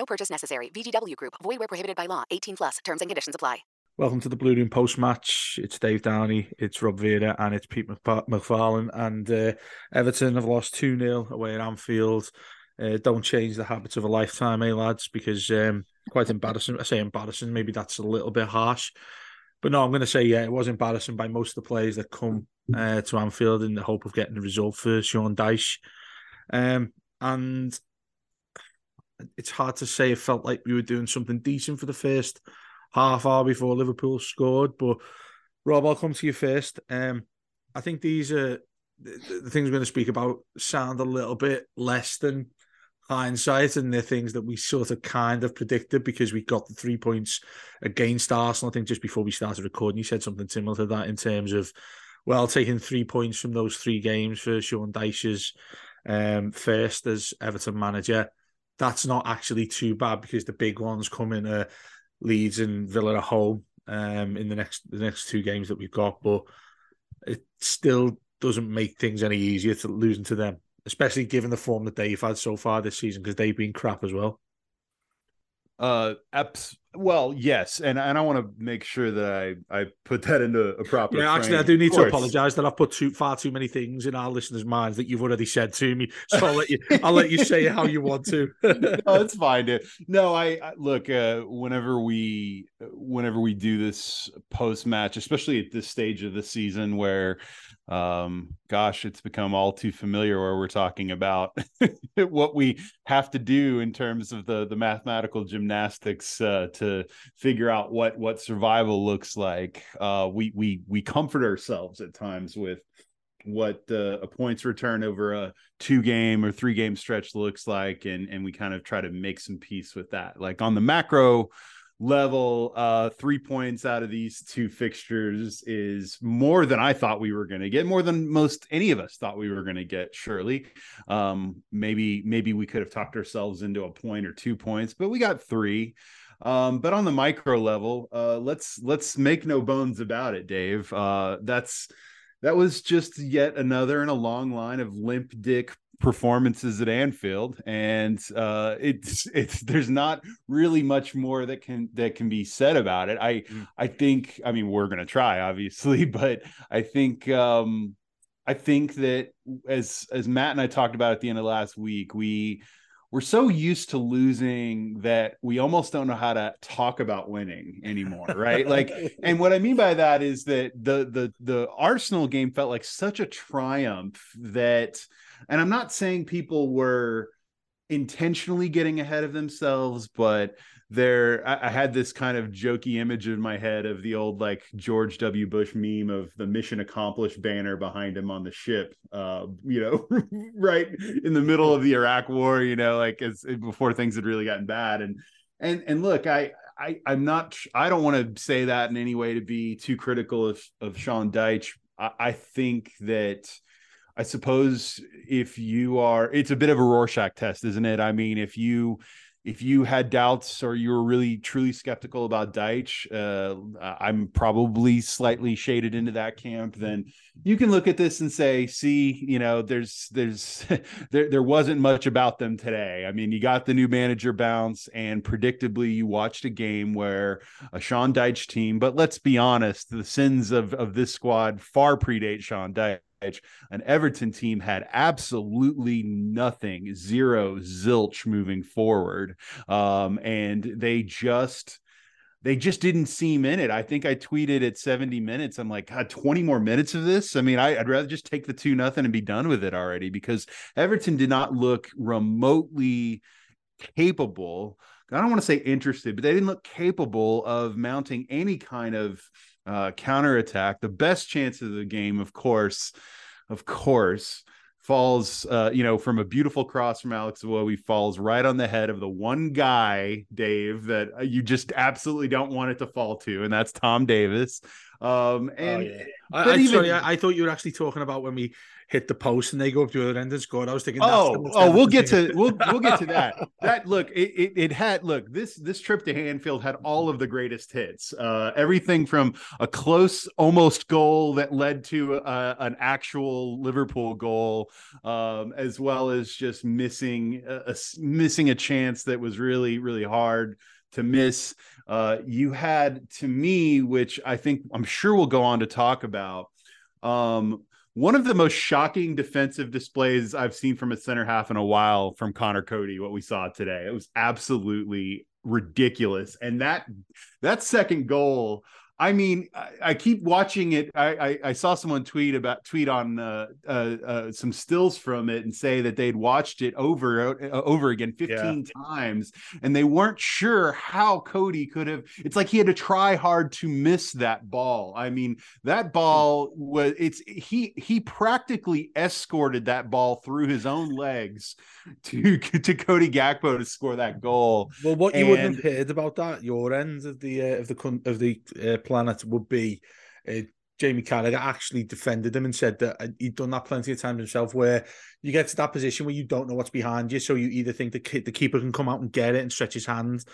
No purchase necessary. VGW Group. Void where prohibited by law. 18 plus. Terms and conditions apply. Welcome to the Blue Room post match. It's Dave Downey, it's Rob Vera, and it's Pete McFarlane. And uh, Everton have lost 2 0 away at Anfield. Uh, don't change the habits of a lifetime, eh, lads? Because um, quite embarrassing. I say embarrassing, maybe that's a little bit harsh. But no, I'm going to say, yeah, it was embarrassing by most of the players that come uh, to Anfield in the hope of getting the result for Sean Dyche. Um, and it's hard to say it felt like we were doing something decent for the first half hour before Liverpool scored. But Rob, I'll come to you first. Um, I think these are the, the things we're going to speak about sound a little bit less than hindsight and the things that we sort of kind of predicted because we got the three points against Arsenal. I think just before we started recording, you said something similar to that in terms of, well, taking three points from those three games for Sean Dyche's um, first as Everton manager. That's not actually too bad because the big ones come in uh, Leeds and Villa at home um, in the next the next two games that we've got, but it still doesn't make things any easier to losing to them especially given the form that they've had so far this season because they've been crap as well. Uh, abs- well, yes, and and I want to make sure that I I put that into a proper. Yeah, actually, I do need to apologise that I've put too far too many things in our listeners' minds that you've already said to me. So I'll let you I'll let you say how you want to. no, it's fine. Dude. No, I, I look. Uh, whenever we whenever we do this post match, especially at this stage of the season where um gosh it's become all too familiar where we're talking about what we have to do in terms of the the mathematical gymnastics uh, to figure out what what survival looks like. Uh we we we comfort ourselves at times with what uh, a points return over a two game or three game stretch looks like and and we kind of try to make some peace with that. Like on the macro level uh three points out of these two fixtures is more than i thought we were going to get more than most any of us thought we were going to get surely. Um maybe maybe we could have talked ourselves into a point or two points but we got three um but on the micro level uh let's let's make no bones about it dave uh that's that was just yet another in a long line of limp dick performances at Anfield, and uh, it's it's there's not really much more that can that can be said about it. I mm. I think I mean we're gonna try obviously, but I think um, I think that as as Matt and I talked about at the end of last week, we we're so used to losing that we almost don't know how to talk about winning anymore right? Like and what i mean by that is that the the the arsenal game felt like such a triumph that and I'm not saying people were intentionally getting ahead of themselves, but there I, I, had this kind of jokey image in my head of the old like George W. Bush meme of the mission accomplished banner behind him on the ship, uh, you know, right in the middle of the Iraq war, you know, like as before things had really gotten bad. And and and look, I I I'm not I don't want to say that in any way to be too critical of of Sean Dyche. I, I think that I suppose if you are, it's a bit of a Rorschach test, isn't it? I mean, if you if you had doubts or you were really truly skeptical about Dyche, uh, I'm probably slightly shaded into that camp. Then you can look at this and say, see, you know, there's there's there there wasn't much about them today. I mean, you got the new manager bounce, and predictably, you watched a game where a Sean Dyche team. But let's be honest, the sins of of this squad far predate Sean Dyche an Everton team had absolutely nothing, zero zilch moving forward. Um, and they just they just didn't seem in it. I think I tweeted at 70 minutes. I'm like, God, 20 more minutes of this. I mean, I, would rather just take the two nothing and be done with it already because Everton did not look remotely capable. I don't want to say interested, but they didn't look capable of mounting any kind of uh, counterattack. The best chance of the game, of course, of course, falls, uh, you know, from a beautiful cross from Alex Iwobi, falls right on the head of the one guy, Dave, that uh, you just absolutely don't want it to fall to, and that's Tom Davies. Um, and oh, yeah. I, I, even, sorry, I, I, thought you were actually talking about when we hit the post and they go up the other end and score. I was thinking, oh, oh, we'll get to we'll we'll get to that. That look, it, it, it had look this this trip to Anfield had all of the greatest hits. Uh, everything from a close almost goal that led to a, an actual Liverpool goal, um, as well as just missing a, a missing a chance that was really really hard to miss. Uh, you had to me, which I think I'm sure we'll go on to talk about. Um, one of the most shocking defensive displays I've seen from a center half in a while from Conor Coady, what we saw today. It was absolutely ridiculous. And that that second goal, I mean, I, I keep watching it. I, I, I, saw someone tweet about tweet on uh, uh, uh, some stills from it and say that they'd watched it over uh, over again 15 yeah. times and they weren't sure how Coady could have. It's like he had to try hard to miss that ball. I mean, that ball was it's he he practically escorted that ball through his own legs to to Cody Gakpo to score that goal. Well, what you and, wouldn't have heard about that your end of the uh, of the of the uh, planet would be uh, Jamie Carragher actually defended him and said that uh, he'd done that plenty of times himself, where you get to that position where you don't know what's behind you, so you either think the the keeper can come out and get it and stretch his hand.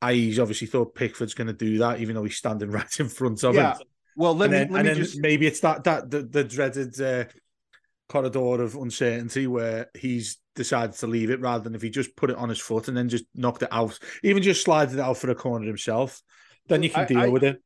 I he's obviously thought Pickford's going to do that, even though he's standing right in front of yeah. him. Well, let and me then, let me just maybe it's that that the, the dreaded uh, corridor of uncertainty where he's decided to leave it rather than if he just put it on his foot and then just knocked it out, even just slided it out for a corner himself, then you can deal I, with it.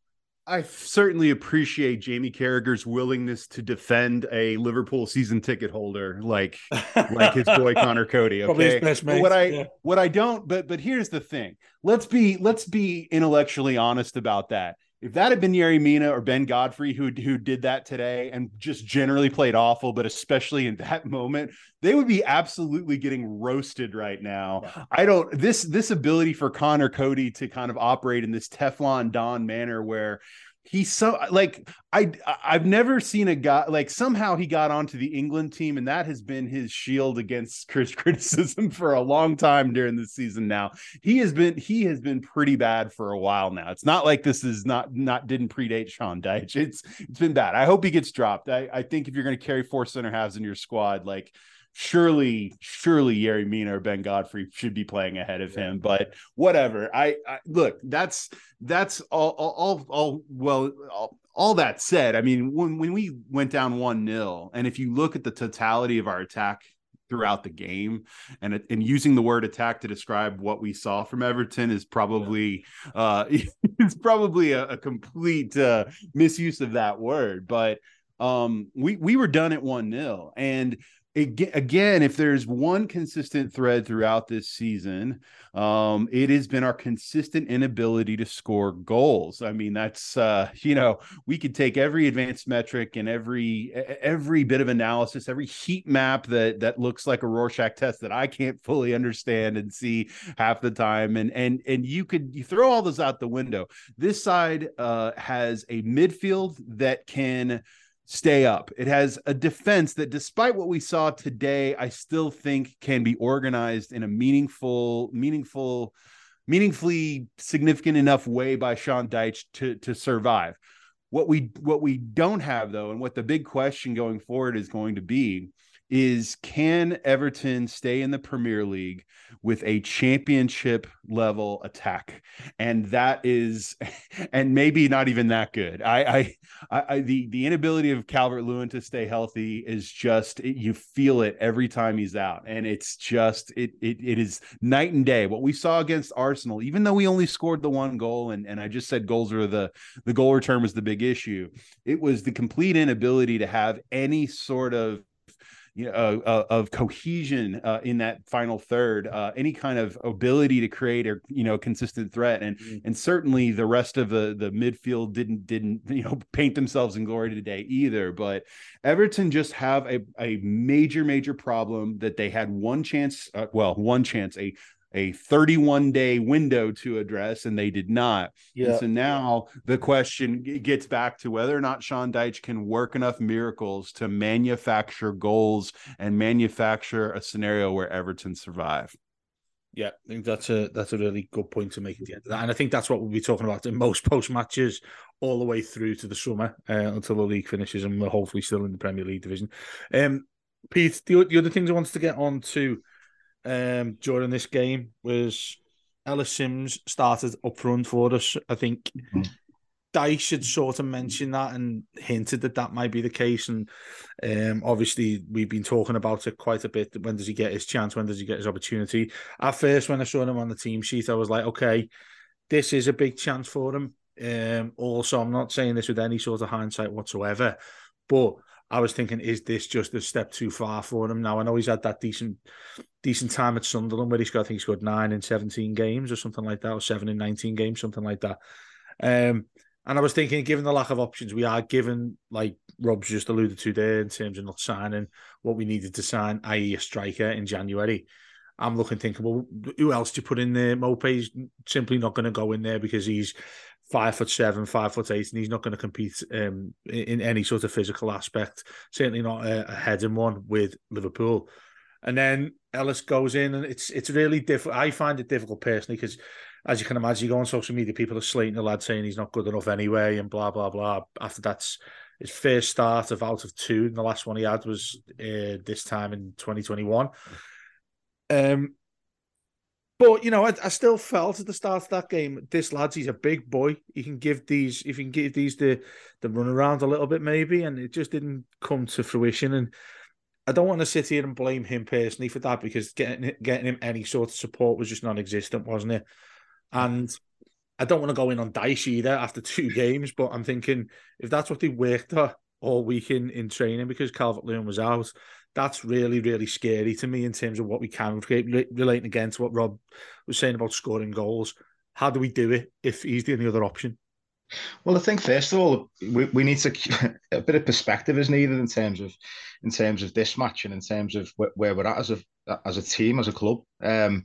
I certainly appreciate Jamie Carragher's willingness to defend a Liverpool season ticket holder like like his boy Conor Coady. Okay, what I yeah. what I don't, but but here's the thing. Let's be let's be intellectually honest about that if that had been Yerry Mina or Ben Godfrey who who did that today and just generally played awful, but especially in that moment, they would be absolutely getting roasted right now. Yeah. I don't this this ability for Conor Coady to kind of operate in this Teflon Don manner where he's so like I I've never seen a guy like somehow he got onto the England team and that has been his shield against criticism for a long time during the season now. He has been he has been pretty bad for a while now. It's not like this is not not didn't predate Sean Dyche. It's it's been bad. I hope he gets dropped. I, I think if you're going to carry four center halves in your squad like surely, surely Yerry Mina or Ben Godfrey should be playing ahead of him. But whatever. I, I look. That's that's all. All. All. all well. All, all that said, I mean, when when we went down one 0 and if you look at the totality of our attack throughout the game and and using the word attack to describe what we saw from Everton is probably yeah. uh it's probably a, a complete uh misuse of that word but um we we were done at 1-0 and again, if there's one consistent thread throughout this season, um, it has been our consistent inability to score goals. I mean, that's uh, you know, we could take every advanced metric and every every bit of analysis, every heat map that that looks like a Rorschach test that I can't fully understand and see half the time, and and and you could you throw all those out the window. This side uh, has a midfield that can stay up. It has a defense that, despite what we saw today, I still think can be organized in a meaningful, meaningful, meaningfully significant enough way by Sean Dyche to to survive. What we what we don't have though, and what the big question going forward is going to be, is can Everton stay in the Premier League with a championship level attack? And that is, and maybe not even that good. I, I, I the the inability of Calvert Lewin to stay healthy is just it, you feel it every time he's out, and it's just it, it it is night and day. What we saw against Arsenal, even though we only scored the one goal, and and I just said goals are the the goal return was the big issue. It was the complete inability to have any sort of you know, uh, uh, of cohesion uh, in that final third, uh, any kind of ability to create a you know consistent threat, and mm-hmm. and certainly the rest of the the midfield didn't didn't you know paint themselves in glory today either. But Everton just have a a major major problem that they had one chance, uh, well one chance, a a 31 day window to address and they did not. Yeah. And so now the question gets back to whether or not Sean Dyche can work enough miracles to manufacture goals and manufacture a scenario where Everton survive. Yeah, I think that's a that's a really good point to make at the end of that, and I think that's what we'll be talking about in most post matches all the way through to the summer uh, until the league finishes, and we're hopefully still in the Premier League division. Um, Pete, the, the other things I wanted to get on to um, during this game was Ellis Simms started up front for us. I think mm-hmm. Dyche had sort of mentioned that and hinted that that might be the case. And um, obviously, we've been talking about it quite a bit. When does he get his chance? When does he get his opportunity? At first, when I saw him on the team sheet, I was like, okay, this is a big chance for him. Um, also, I'm not saying this with any sort of hindsight whatsoever, but I was thinking, is this just a step too far for him? Now I know he's had that decent, decent time at Sunderland where he's got, I think he's got nine in seventeen games or something like that, or seven in nineteen games, something like that. Um, and I was thinking, given the lack of options we are given, like Rob's just alluded to there, in terms of not signing what we needed to sign, i.e., a striker in January. I'm looking, thinking, well, who else do you put in there? Maupay's simply not going to go in there because he's five foot seven, five foot eight, and he's not going to compete um, in any sort of physical aspect. Certainly not a, a heading one with Liverpool. And then Ellis goes in, and it's it's really difficult. I find it difficult personally because, as you can imagine, you go on social media, people are slating the lad saying he's not good enough anyway, and blah blah blah. After that's his first start of out of two, and the last one he had was uh, this time in 2021. Um, but you know, I, I, still felt at the start of that game, this lad's he's a big boy. He can give these, if he can give these the the run around a little bit, maybe, and it just didn't come to fruition. And I don't want to sit here and blame him personally for that because getting getting him any sort of support was just non-existent, wasn't it? And I don't want to go in on Dyche either after two games, but I'm thinking if that's what they worked at all week in, in training because Calvert Lewin was out, that's really, really scary to me in terms of what we can create, relating again to what Rob was saying about scoring goals. How do we do it if he's the only other option? Well, I think first of all, we, we need to a bit of perspective is needed in terms of in terms of this match and in terms of where, where we're at as a as a team as a club. Um,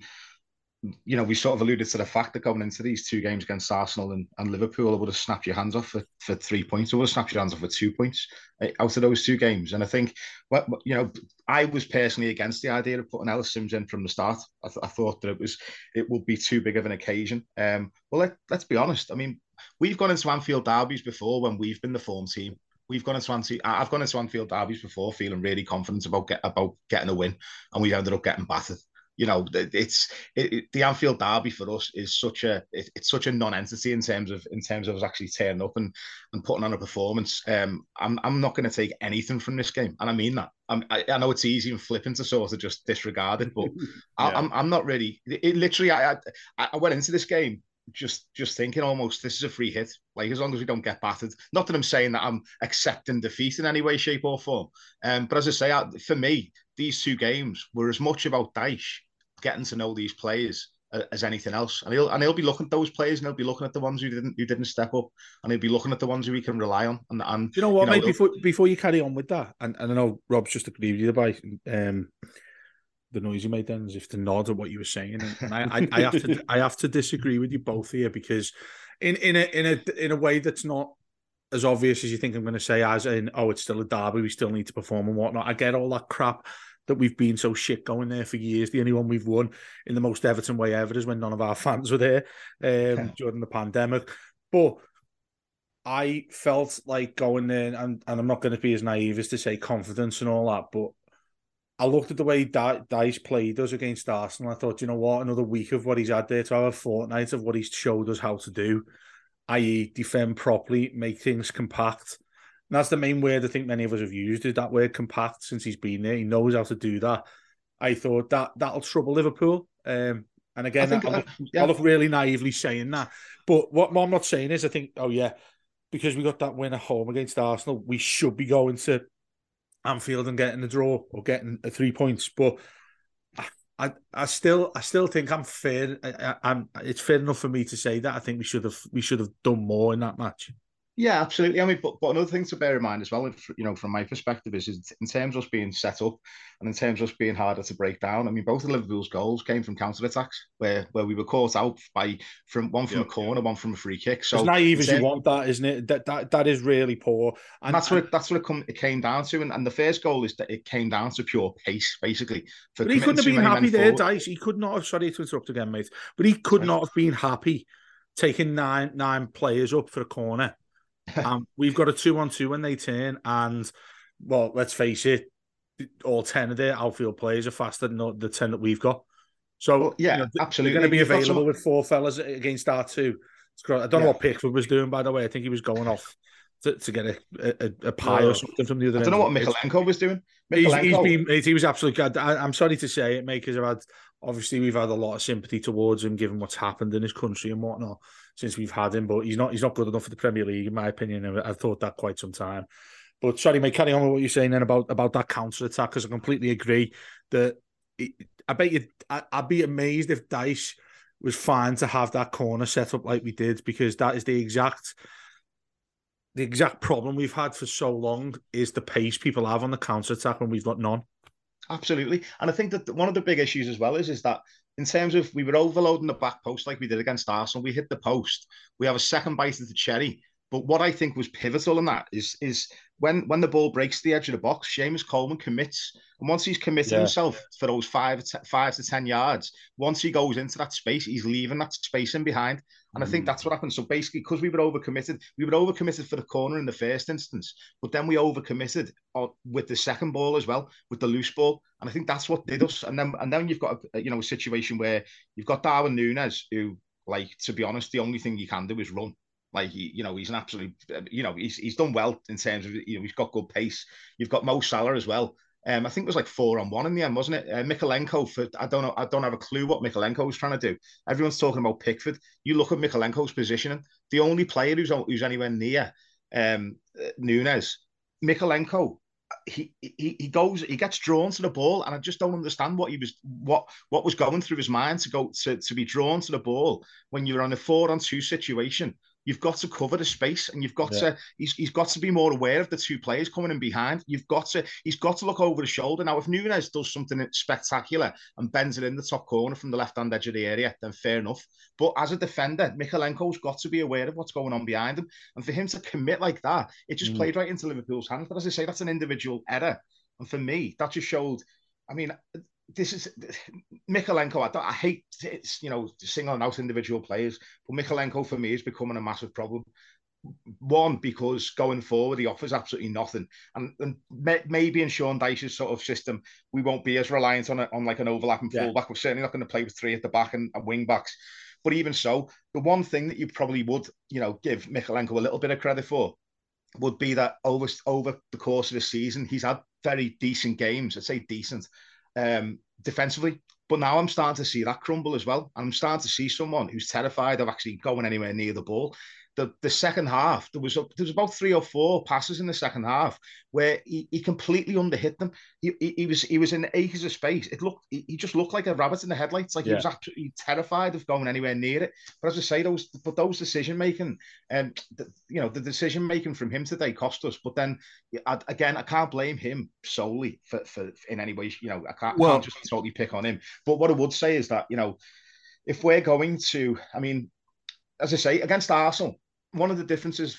you know, we sort of alluded to the fact that going into these two games against Arsenal and, and Liverpool, it would have snapped your hands off for, for three points. It would have snapped your hands off for two points eh, out of those two games. And I think, well, you know, I was personally against the idea of putting Ellis Simms in from the start. I, th- I thought that it was it would be too big of an occasion. Um, well, let, let's be honest. I mean, we've gone into Anfield derbies before when we've been the form team. We've gone into Anfield. I've gone into Anfield derbies before, feeling really confident about get about getting a win, and we ended up getting battered you know, it's it, it, the Anfield derby for us is such a it, it's such a non-entity in terms of in terms of us actually turning up and and putting on a performance. Um, I'm I'm not going to take anything from this game, and I mean that. I'm, I, I know it's easy and flippant to sort of just disregard it, but yeah. I, am I'm, I'm not really. It, literally, I, I I went into this game just just thinking almost this is a free hit. Like as long as we don't get battered. Not that I'm saying that I'm accepting defeat in any way, shape, or form. Um, but as I say, I, for me, these two games were as much about Dyche getting to know these players as anything else. And he'll and he'll be looking at those players and he'll be looking at the ones who didn't who didn't step up and he'll be looking at the ones who he can rely on. And and you know what, you know, mate, before before you carry on with that, and, and I know Rob's just agreed with you about um the noise you made then as if to nod at what you were saying. And, and I, I, I have to I have to disagree with you both here because in in a in a in a way that's not as obvious as you think I'm going to say, as in, oh, it's still a derby, we still need to perform and whatnot. I get all that crap that we've been so shit going there for years. The only one we've won in the most Everton way ever is when none of our fans were there um, during the pandemic. But I felt like going there, and, and I'm not going to be as naive as to say confidence and all that, but I looked at the way Dyche played us against Arsenal. I thought, you know what, another week of what he's had there to have a fortnight of what he's showed us how to do, i.e., defend properly, make things compact. And that's the main word I think many of us have used is that word compact since he's been there. He knows how to do that. I thought that that'll trouble Liverpool. Um, and again, I, think, I, look, yeah. I look really naively saying that. But what, I'm not saying is, I think, oh yeah, because we got that win at home against Arsenal, we should be going to Anfield and getting a draw or getting a three points. But I, I still, I still think I'm fair. I, I'm, it's fair enough for me to say that. I think we should have, we should have done more in that match. Yeah, absolutely. I mean, but, but another thing to bear in mind as well, you know, from my perspective, is, is in terms of us being set up and in terms of us being harder to break down. I mean, both of Liverpool's goals came from counter attacks, where where we were caught out by from one from yeah, a corner, one from a free kick. So as naive as you want that, isn't it? That that that is really poor. And, and that's what it, that's what it, come, it came down to. And, and the first goal is that it came down to pure pace, basically. but he couldn't have been happy there, Dyche. He could not have. Sorry to interrupt again, mate. But he could not have been happy taking nine nine players up for a corner um, we've got a two on two when they turn, and well, let's face it, all ten of their outfield players are faster than the ten that we've got. So well, yeah, you know, absolutely, going to be available some... with four fellas against our two. I don't yeah. know what Pickford was doing, by the way. I think he was going off to, to get a, a, a pie or something from the other. I don't know what Mykolenko was doing. He's, he's been he was absolutely good. I, am sorry to say it, mate, because I've had obviously we've had a lot of sympathy towards him, given what's happened in his country and whatnot since we've had him. But he's not he's not good enough for the Premier League, in my opinion. I've thought that quite some time. But sorry, mate, carry on with what you're saying then about about that counter attack, because I completely agree that it, I bet you I, I'd be amazed if Dyche was fine to have that corner set up like we did, because that is the exact the exact problem we've had for so long is the pace people have on the counter attack when we've got none. Absolutely, and I think that one of the big issues as well is is that in terms of we were overloading the back post like we did against Arsenal, we hit the post, we have a second bite of the cherry. But what I think was pivotal in that is is when when the ball breaks the edge of the box, Seamus Coleman commits, and once he's committed yeah. himself for those five five to ten yards, once he goes into that space, he's leaving that space in behind. And I think mm. that's what happened. So basically, because we were overcommitted, we were overcommitted for the corner in the first instance, but then we overcommitted with the second ball as well, with the loose ball. And I think that's what did us. And then and then you've got a, you know a situation where you've got Darwin Nunez, who, like to be honest, the only thing you can do is run. Like he, you know, he's an absolute, you know, he's he's done well in terms of you know he's got good pace. You've got Mo Salah as well, um, I think it was like four on one in the end, wasn't it? Uh, for I don't know, I don't have a clue what Mykolenko was trying to do. Everyone's talking about Pickford. You look at Mykolenko's positioning. The only player who's who's anywhere near um, Nunez, Mykolenko. He, he he goes he gets drawn to the ball and I just don't understand what he was what what was going through his mind to go to, to be drawn to the ball when you're on a four on two situation You've got to cover the space, and you've got yeah. to. He's, he's got to be more aware of the two players coming in behind. You've got to. He's got to look over the shoulder now. If Nunez does something spectacular and bends it in the top corner from the left hand edge of the area, then fair enough. But as a defender, Mykolenko's got to be aware of what's going on behind him, and for him to commit like that, it just mm. played right into Liverpool's hands. But as I say, that's an individual error, and for me, that just showed. I mean, this is Mykolenko. I, I hate it's you know singling out individual players, but Mykolenko for me is becoming a massive problem. One because going forward he offers absolutely nothing, and, and may, maybe in Sean Dyche's sort of system we won't be as reliant on a, on like an overlapping yeah. fullback. We're certainly not going to play with three at the back and, and wing backs. But even so, the one thing that you probably would you know give Mykolenko a little bit of credit for would be that over over the course of the season he's had very decent games. I'd say decent um, defensively. But now I'm starting to see that crumble as well. And I'm starting to see someone who's terrified of actually going anywhere near the ball the, the second half, there was a, there was about three or four passes in the second half where he, he completely underhit them. He, he, he was he was in acres of space. It looked he, he just looked like a rabbit in the headlights. Like yeah. he was absolutely terrified of going anywhere near it. But as I say, those but those decision making and um, you know the decision making from him today cost us. But then I, again, I can't blame him solely for, for in any way. You know, I can't, well, can't just totally pick on him. But what I would say is that you know if we're going to, I mean, as I say, against Arsenal, one of the differences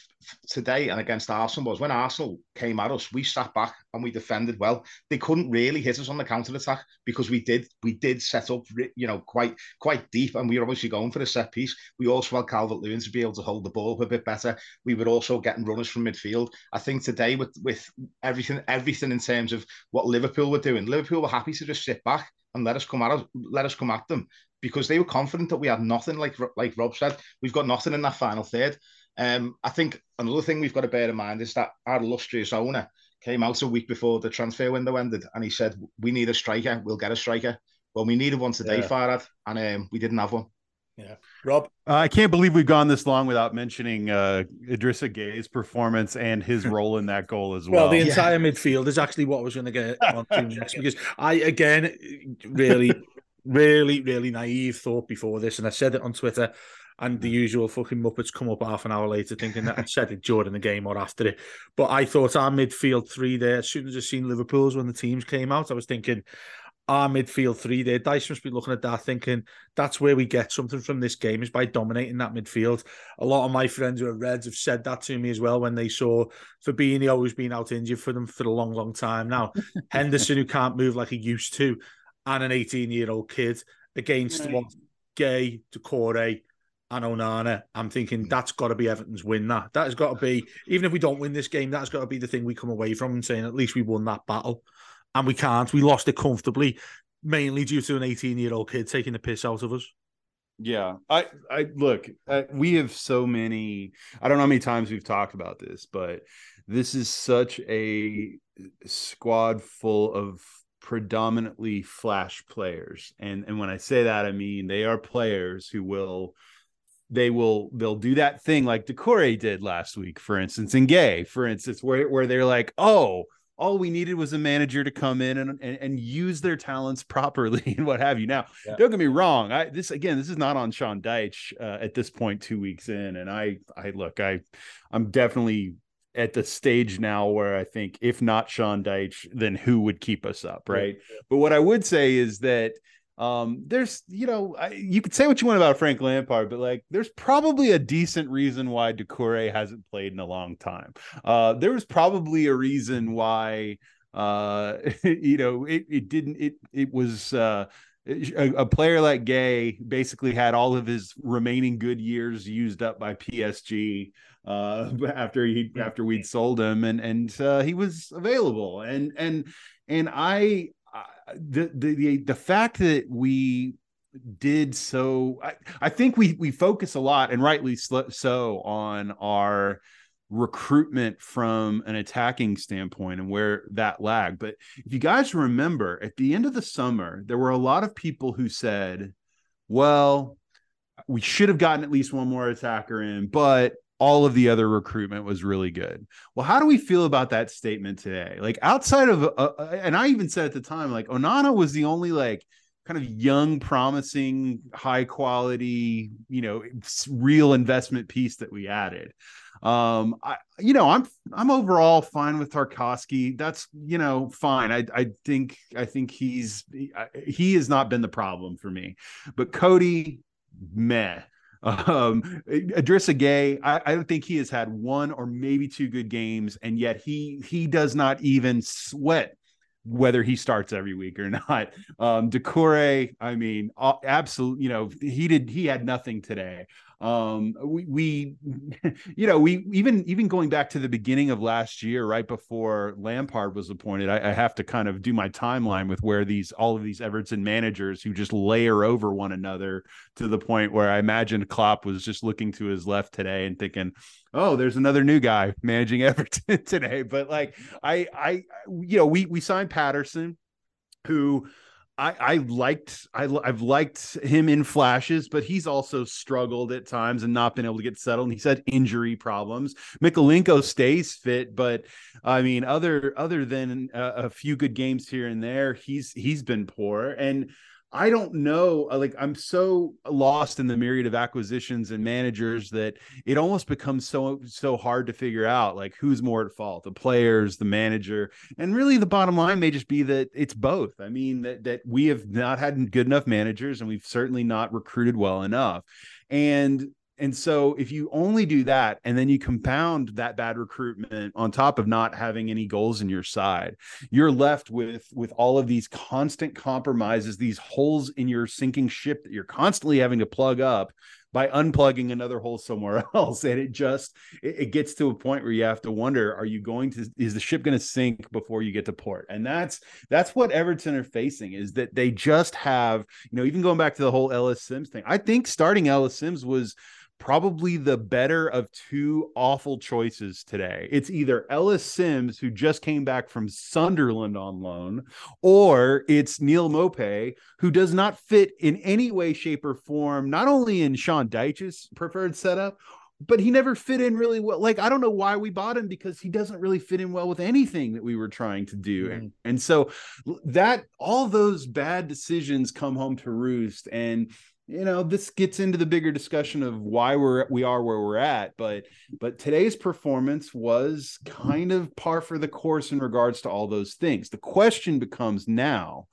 today and against Arsenal was when Arsenal came at us, we sat back and we defended well. They couldn't really hit us on the counter attack because we did we did set up you know quite quite deep and we were obviously going for a set piece. We also had Calvert Lewin to be able to hold the ball a bit better. We were also getting runners from midfield. I think today with with everything everything in terms of what Liverpool were doing, Liverpool were happy to just sit back and let us come at us, let us come at them because they were confident that we had nothing. Like like Rob said, we've got nothing in that final third. Um, I think another thing we've got to bear in mind is that our illustrious owner came out a week before the transfer window ended, and he said, "We need a striker. We'll get a striker." Well, we needed one today, yeah. Farhad, and um, we didn't have one. Yeah, Rob, uh, I can't believe we've gone this long without mentioning uh, Idrissa Gueye's performance and his role in that goal as well. Well, the entire yeah. midfield is actually what I was going to get on to next because I again really, really, really naive thought before this, and I said it on Twitter and the usual fucking Muppets come up half an hour later thinking that I said it during the game or after it. But I thought our midfield three there, as soon as I seen Liverpool's when the teams came out, I was thinking our midfield three there. Dyche must be looking at that thinking that's where we get something from this game is by dominating that midfield. A lot of my friends who are Reds have said that to me as well when they saw Fabinho who's been out injured for them for a long, long time now. Henderson who can't move like he used to, and an 18 year old kid against right. what Gueye, Doucouré, and Onana, I'm thinking that's got to be Everton's win. That that has got to be, even if we don't win this game, that's got to be the thing we come away from and saying at least we won that battle. And we can't. We lost it comfortably, mainly due to an 18 year old kid taking the piss out of us. Yeah, I, I look. Uh, we have so many. I don't know how many times we've talked about this, but this is such a squad full of predominantly flash players, and and when I say that, I mean they are players who will they will they'll do that thing like Doucouré did last week, for instance, and Gueye, for instance, where where they're like, oh, all we needed was a manager to come in and, and, and use their talents properly and what have you. Now, yeah. don't get me wrong. I this again, this is not on Sean Dyche uh, at this point, two weeks in, and I I look, I I'm definitely at the stage now where I think if not Sean Dyche, then who would keep us up, right? Yeah. But what I would say is that um, there's, you know, I, you could say what you want about Frank Lampard, but like, there's probably a decent reason why Doucouré hasn't played in a long time. Uh, there was probably a reason why, uh, you know, it, it didn't, it, it was, uh, a, a, player like Gueye basically had all of his remaining good years used up by PSG uh, after he after we'd sold him and and uh, he was available and and and I the, the the fact that we did so I, I think we we focus a lot and rightly so on our recruitment from an attacking standpoint and where that lagged. But if you guys remember at the end of the summer there were a lot of people who said well we should have gotten at least one more attacker in but all of the other recruitment was really good. Well, how do we feel about that statement today? Like outside of, uh, uh, and I even said at the time, like Onana was the only like kind of young, promising, high quality, you know, real investment piece that we added. Um, I, you know, I'm I'm overall fine with Tarkowski. That's you know fine. I I think I think he's he has not been the problem for me, but Coady, meh. Um, Idrissa Gueye, I, I don't think he has had one or maybe two good games, and yet he he does not even sweat whether he starts every week or not. Um, Doucouré, I mean, absolutely, you know, he did he had nothing today. Um, we, we, you know, we even even going back to the beginning of last year, right before Lampard was appointed, I, I have to kind of do my timeline with where these all of these Everton managers who just layer over one another to the point where I imagine Klopp was just looking to his left today and thinking, oh, there's another new guy managing Everton today. But like, I, I, you know, we we signed Patterson, who I, I liked I, I've liked him in flashes, but he's also struggled at times and not been able to get settled. And he's had injury problems. Mykolenko stays fit, but I mean, other other than a, a few good games here and there, he's he's been poor. And I don't know. Uh, like I'm so lost in the myriad of acquisitions and managers that it almost becomes so so hard to figure out like who's more at fault, the players, the manager, and really the bottom line may just be that it's both. I mean that that we have not had good enough managers and we've certainly not recruited well enough. And and so if you only do that and then you compound that bad recruitment on top of not having any goals in your side, you're left with with all of these constant compromises, these holes in your sinking ship that you're constantly having to plug up by unplugging another hole somewhere else. And it just it, it, gets to a point where you have to wonder are you going to is the ship going to sink before you get to port? And that's that's what everton are facing is that they just have you know even going back to the whole ellis simms thing i think starting ellis simms was probably the better of two awful choices today. It's either Ellis Simms, who just came back from Sunderland on loan, or it's Neal Maupay, who does not fit in any way, shape, or form, not only in Sean Dyche's preferred setup, but he never fit in really well. Like, I don't know why we bought him because he doesn't really fit in well with anything that we were trying to do. Mm. And, and so that all those bad decisions come home to roost. And you know this gets into the bigger discussion of why we're we are where we're at but but today's performance was kind of par for the course in regards to all those things the question becomes now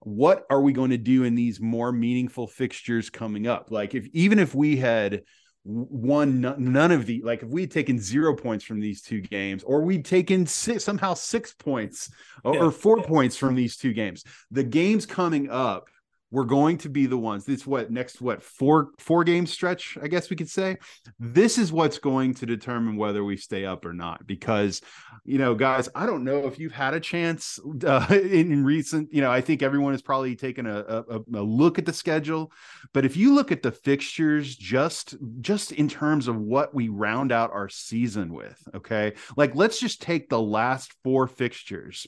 what are we going to do in these more meaningful fixtures coming up like if even if we had won none of the like if we'd taken zero points from these two games or we'd taken six, somehow six points or, yeah. or four points from these two games the games coming up we're going to be the ones this what next what four four game stretch i guess we could say. This is what's going to determine whether we stay up or not because you know guys i don't know if you've had a chance uh, in, in, recent you know i think everyone has probably taken a, a, a look at the schedule but if you look at the fixtures just just in terms of what we round out our season with okay? Like let's just take the last four fixtures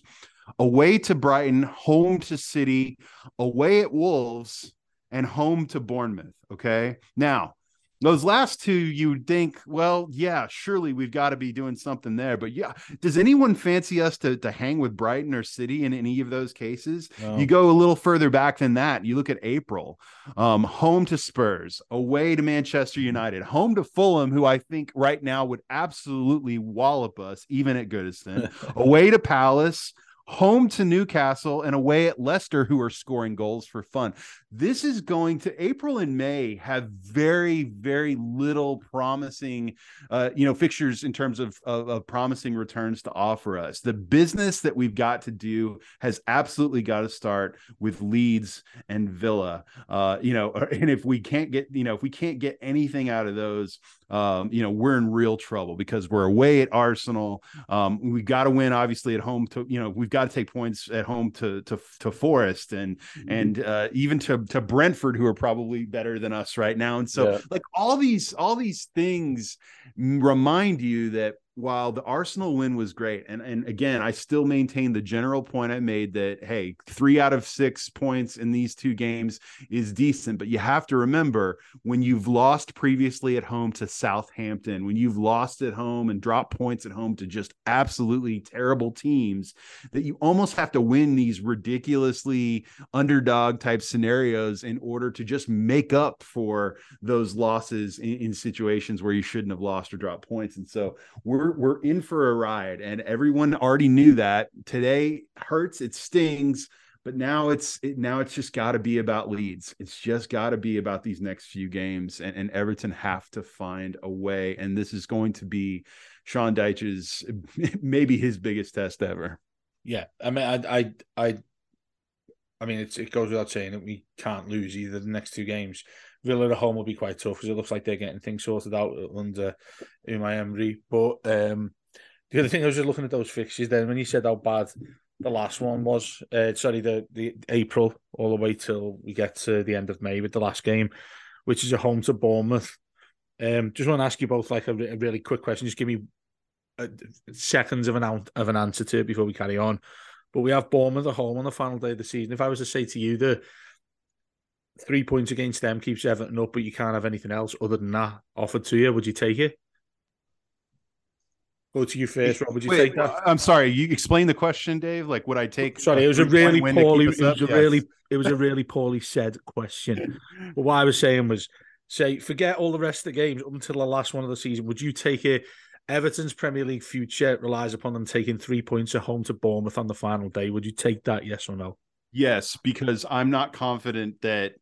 away to Brighton, home to City, away at Wolves, and home to Bournemouth. Okay. Now, those last two, you'd think, well, yeah, surely we've got to be doing something there. But yeah, does anyone fancy us to, to hang with Brighton or City in any of those cases? No. You go a little further back than that. You look at April, um, home to Spurs, away to Manchester United, home to Fulham, who I think right now would absolutely wallop us, even at Goodison, away to Palace, home to Newcastle and away at Leicester, who are scoring goals for fun. This is going to April and May have very, very little promising, uh, you know, fixtures in terms of, of, of promising returns to offer us. The business that we've got to do has absolutely got to start with Leeds and Villa. Uh, you know, and if we can't get, you know, if we can't get anything out of those, um, you know, we're in real trouble because we're away at Arsenal. Um, we got to win, obviously, at home. To you know, we've got to take points at home to to to Forest and mm-hmm. and uh, even to to Brentford, who are probably better than us right now. And so, yeah. like all these all these things remind you that while the Arsenal win was great, and and again, I still maintain the general point I made that hey, three out of six points in these two games is decent, but you have to remember when you've lost previously at home to Southampton, when you've lost at home and dropped points at home to just absolutely terrible teams, that you almost have to win these ridiculously underdog type scenarios in order to just make up for those losses in, in situations where you shouldn't have lost or dropped points, and so we're we're we're in for a ride, and everyone already knew that. Today hurts, it stings, but now it's it, now it's just got to be about Leeds. It's just got to be about these next few games, and, and Everton have to find a way. And this is going to be Sean Dyche's maybe his biggest test ever. Yeah, I mean, I I I, I mean, it goes without saying that we can't lose either the next two games. Villa at home will be quite tough because it looks like they're getting things sorted out under Unai Emery. But um, the other thing I was just looking at those fixtures then when you said how bad the last one was, uh, sorry, the the April all the way till we get to the end of May with the last game, which is a home to Bournemouth. Um, just want to ask you both like a, a really quick question. Just give me uh, seconds of an of an answer to it before we carry on. But we have Bournemouth at home on the final day of the season. If I was to say to you the three points against them keeps Everton up, but you can't have anything else other than that offered to you. Would you take it? Go to you first, Rob. Would you Wait, take that? I'm sorry. You explain the question, Dave. Like, would I take? Sorry, it was a really poorly. It was a yes. really. It was a really poorly said question. but what I was saying was, say, forget all the rest of the games up until the last one of the season. Would you take it? Everton's Premier League future relies upon them taking three points at home to Bournemouth on the final day. Would you take that? Yes or no? Yes, because I'm not confident that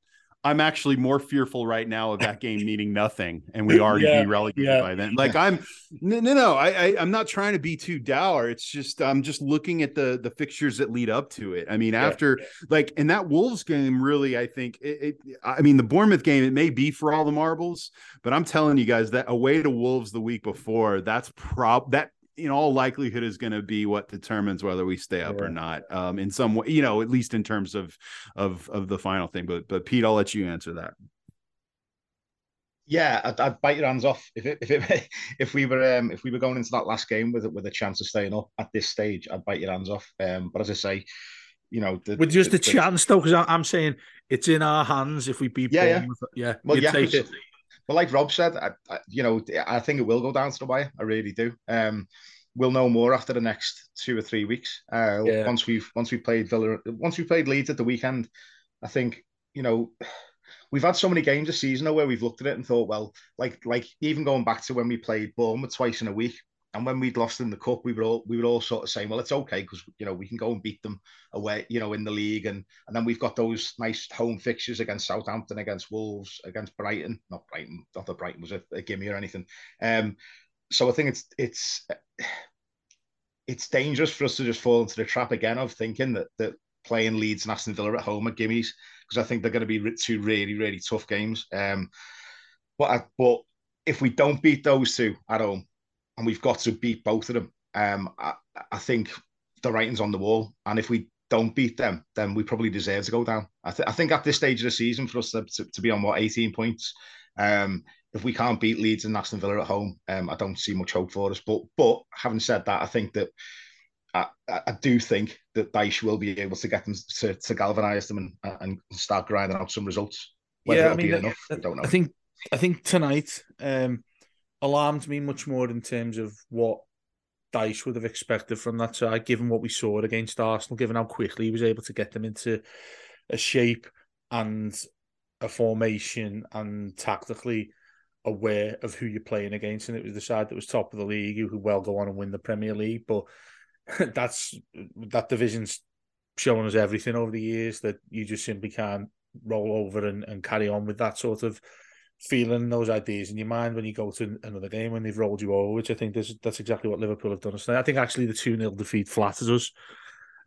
I'm actually more fearful right now of that game meaning nothing, and we already Yeah, be relegated yeah. by then. Like I'm, no, no, no. I, I, I'm not trying to be too dour. It's just I'm just looking at the the fixtures that lead up to it. I mean, after like in that Wolves game, really, I think it, it. I mean, the Bournemouth game, it may be for all the marbles, but I'm telling you guys that away to Wolves the week before, that's prob that in all likelihood is going to be what determines whether we stay up or not um in some way you know at least in terms of of of the final thing but but pete i'll let you answer that Yeah, I'd, I'd bite your hands off if it, if it, if we were um, if we were going into that last game with with a chance of staying up at this stage. I'd bite your hands off. Um, but as I say, you know, the, With just the- a chance though, because I'm saying it's in our hands if we beat Yeah, yeah. Bournemouth. Yeah, Well, you yeah, take it. But like Rob said, I, I, you know, I think it will go down to the wire. I really do. Um, we'll know more after the next two or three weeks. Uh, Yeah. once we've once we've played Villa, once we played Leeds at the weekend, I think you know we've had so many games this season where we've looked at it and thought, well, like like even going back to when we played Bournemouth twice in a week. And when we'd lost in the cup, we were all we were all sort of saying, well, it's okay because you know we can go and beat them away, you know, in the league, and and then we've got those nice home fixtures against Southampton, against Wolves, against Brighton. Not Brighton, not that Brighton was a, a gimme or anything. Um, so I think it's it's it's dangerous for us to just fall into the trap again of thinking that that playing Leeds and Aston Villa at home are gimmies because I think they're going to be two really really tough games. Um, but I, but if we don't beat those two at home, and we've got to beat both of them, um, I, I think the writing's on the wall. And if we don't beat them, then we probably deserve to go down. I, th- I think at this stage of the season, for us to, to, to be on what 18 points, um, if we can't beat Leeds and Aston Villa at home, um, I don't see much hope for us. But but having said that, I think that I, I do think that Dyche will be able to get them to, to galvanise them and, and start grinding out some results. Whether yeah, I mean, be I- enough, I don't know. I think I think tonight um, alarmed me much more in terms of what Dyche would have expected from that side, given what we saw against Arsenal, given how quickly he was able to get them into a shape and a formation and tactically aware of who you're playing against. And it was the side that was top of the league who could well go on and win the Premier League. But that's that division's shown us everything over the years that you just simply can't roll over and, and carry on with that sort of feeling those ideas in your mind when you go to another game when they've rolled you over, which I think this, that's exactly what Liverpool have done. So I think actually the 2 0 defeat flatters us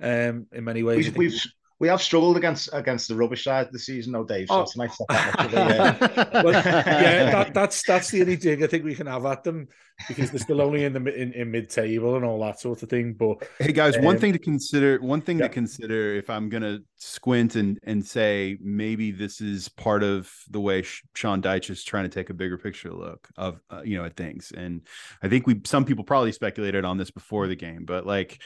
um, in many ways. We've, we've we have struggled against against the rubbish side of the season, though, Dave. So Oh. it's nice to have that much uh, well, yeah, that, that's that's the only thing I think we can have at them because they're still only in the in, in mid table and all that sort of thing. But Hey guys, one um, thing to consider, one thing yeah. to consider if I'm gonna squint and and say maybe this is part of the way Sean Dyche is trying to take a bigger picture look of uh, you know at things, and I think we some people probably speculated on this before the game, but like.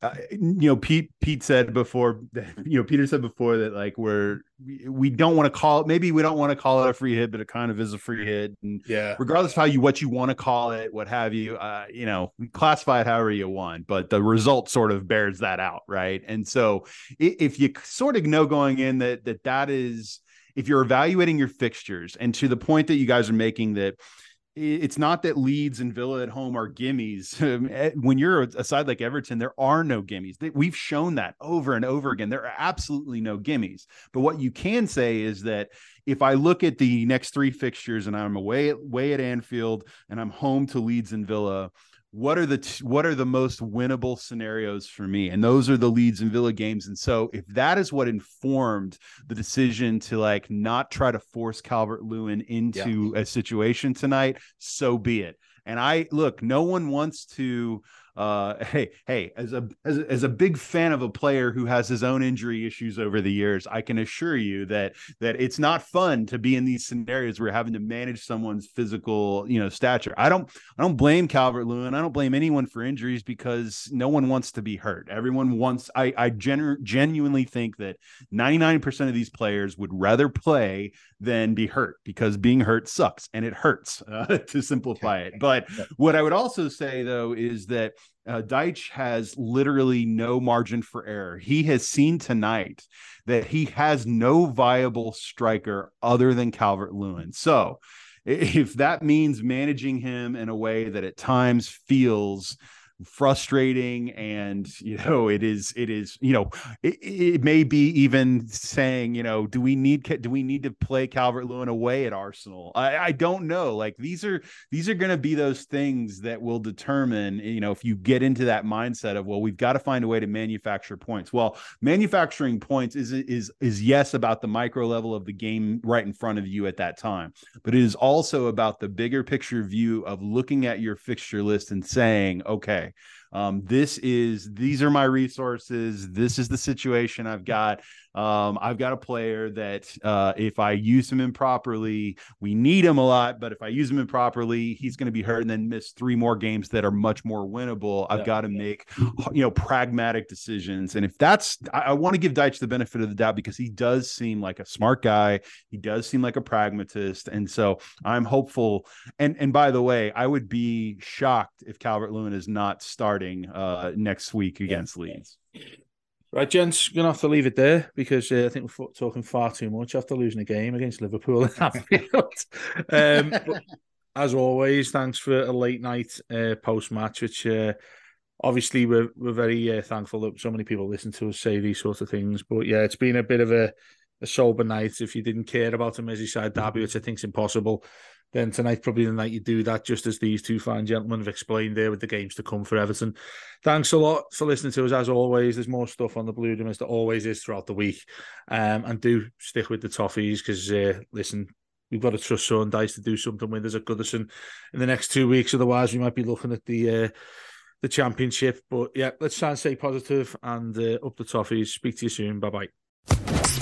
Uh, you know, Pete. Pete said before. You know, Peter said before that like we're we, we don't want to call it. Maybe we don't want to call it a free hit, but it kind of is a free hit. And yeah, regardless of how you what you want to call it, what have you, uh, you know, classify it however you want, but the result sort of bears that out, right? And so, if you sort of know going in that that that is, if you're evaluating your fixtures, and to the point that you guys are making that. It's not that Leeds and Villa at home are gimmies. Um, eh, When you're a side like Everton, there are no gimmies. We've shown that over and over again. There are absolutely no gimmies. But what you can say is that if I look at the next three fixtures and I'm away at, away at Anfield and I'm home to Leeds and Villa, what are the t- what are the most winnable scenarios for me? And those are the Leeds and Villa games. And so if that is what informed the decision to like not try to force Calvert Lewin into a situation tonight, so be it. And I look, no one wants to uh hey hey as a, as as a big fan of a player who has his own injury issues over the years i can assure you that that it's not fun to be in these scenarios where you're having to manage someone's physical you know stature. I don't i don't blame calvert lewin. I don't blame anyone for injuries because no one wants to be hurt. Everyone wants i i genu- genuinely think that 99% of these players would rather play than be hurt because being hurt sucks and it hurts uh, to simplify it. But what i would also say though is that uh, Dyche has literally no margin for error. He has seen tonight that he has no viable striker other than Calvert Lewin. So, if that means managing him in a way that at times feels frustrating and you know it is it is you know it, it may be even saying you know do we need do we need to play Calvert Lewin away at Arsenal? I, I don't know. Like these are these are going to be those things that will determine eh, you know if you get into that mindset of well we've got to find a way to manufacture points. Well manufacturing points is is is yes about the micro level of the game right in front of you at that time but it is also about the bigger picture view of looking at your fixture list and saying okay um, this is these are my resources. This is the situation i've got um, I've got a player that uh, if I use him improperly, we need him a lot, but if I use him improperly, he's going to be hurt and then miss three more games that are much more winnable. I've got to make, you know, pragmatic decisions. And if that's, I, I want to give Dyche the benefit of the doubt because he does seem like a smart guy. He does seem like a pragmatist. And so I'm hopeful. And, and by the way, I would be shocked if Calvert Lewin is not starting uh, next week against Leeds. Right, gents, gonna have to leave it there because uh, I think we're talking far too much after losing a game against Liverpool in Anfield. um, as always, thanks for a late night uh, post match, which uh, obviously we're we're very uh, thankful that so many people listen to us say these sorts of things. But yeah, it's been a bit of a, a sober night. If you didn't care about a Merseyside derby, which I think is impossible, then tonight probably the night you do that, just as these two fine gentlemen have explained there with the games to come for Everton. Thanks a lot for listening to us as always. There's more stuff on the Blue Room as there always is throughout the week. Um, and do stick with the toffees because uh, listen, we've got to trust Sean Dyche to do something with us at Goodison in the next two weeks. Otherwise, we might be looking at the uh, the championship. But yeah, let's try and stay positive and uh, up the toffees. Speak to you soon. Bye bye.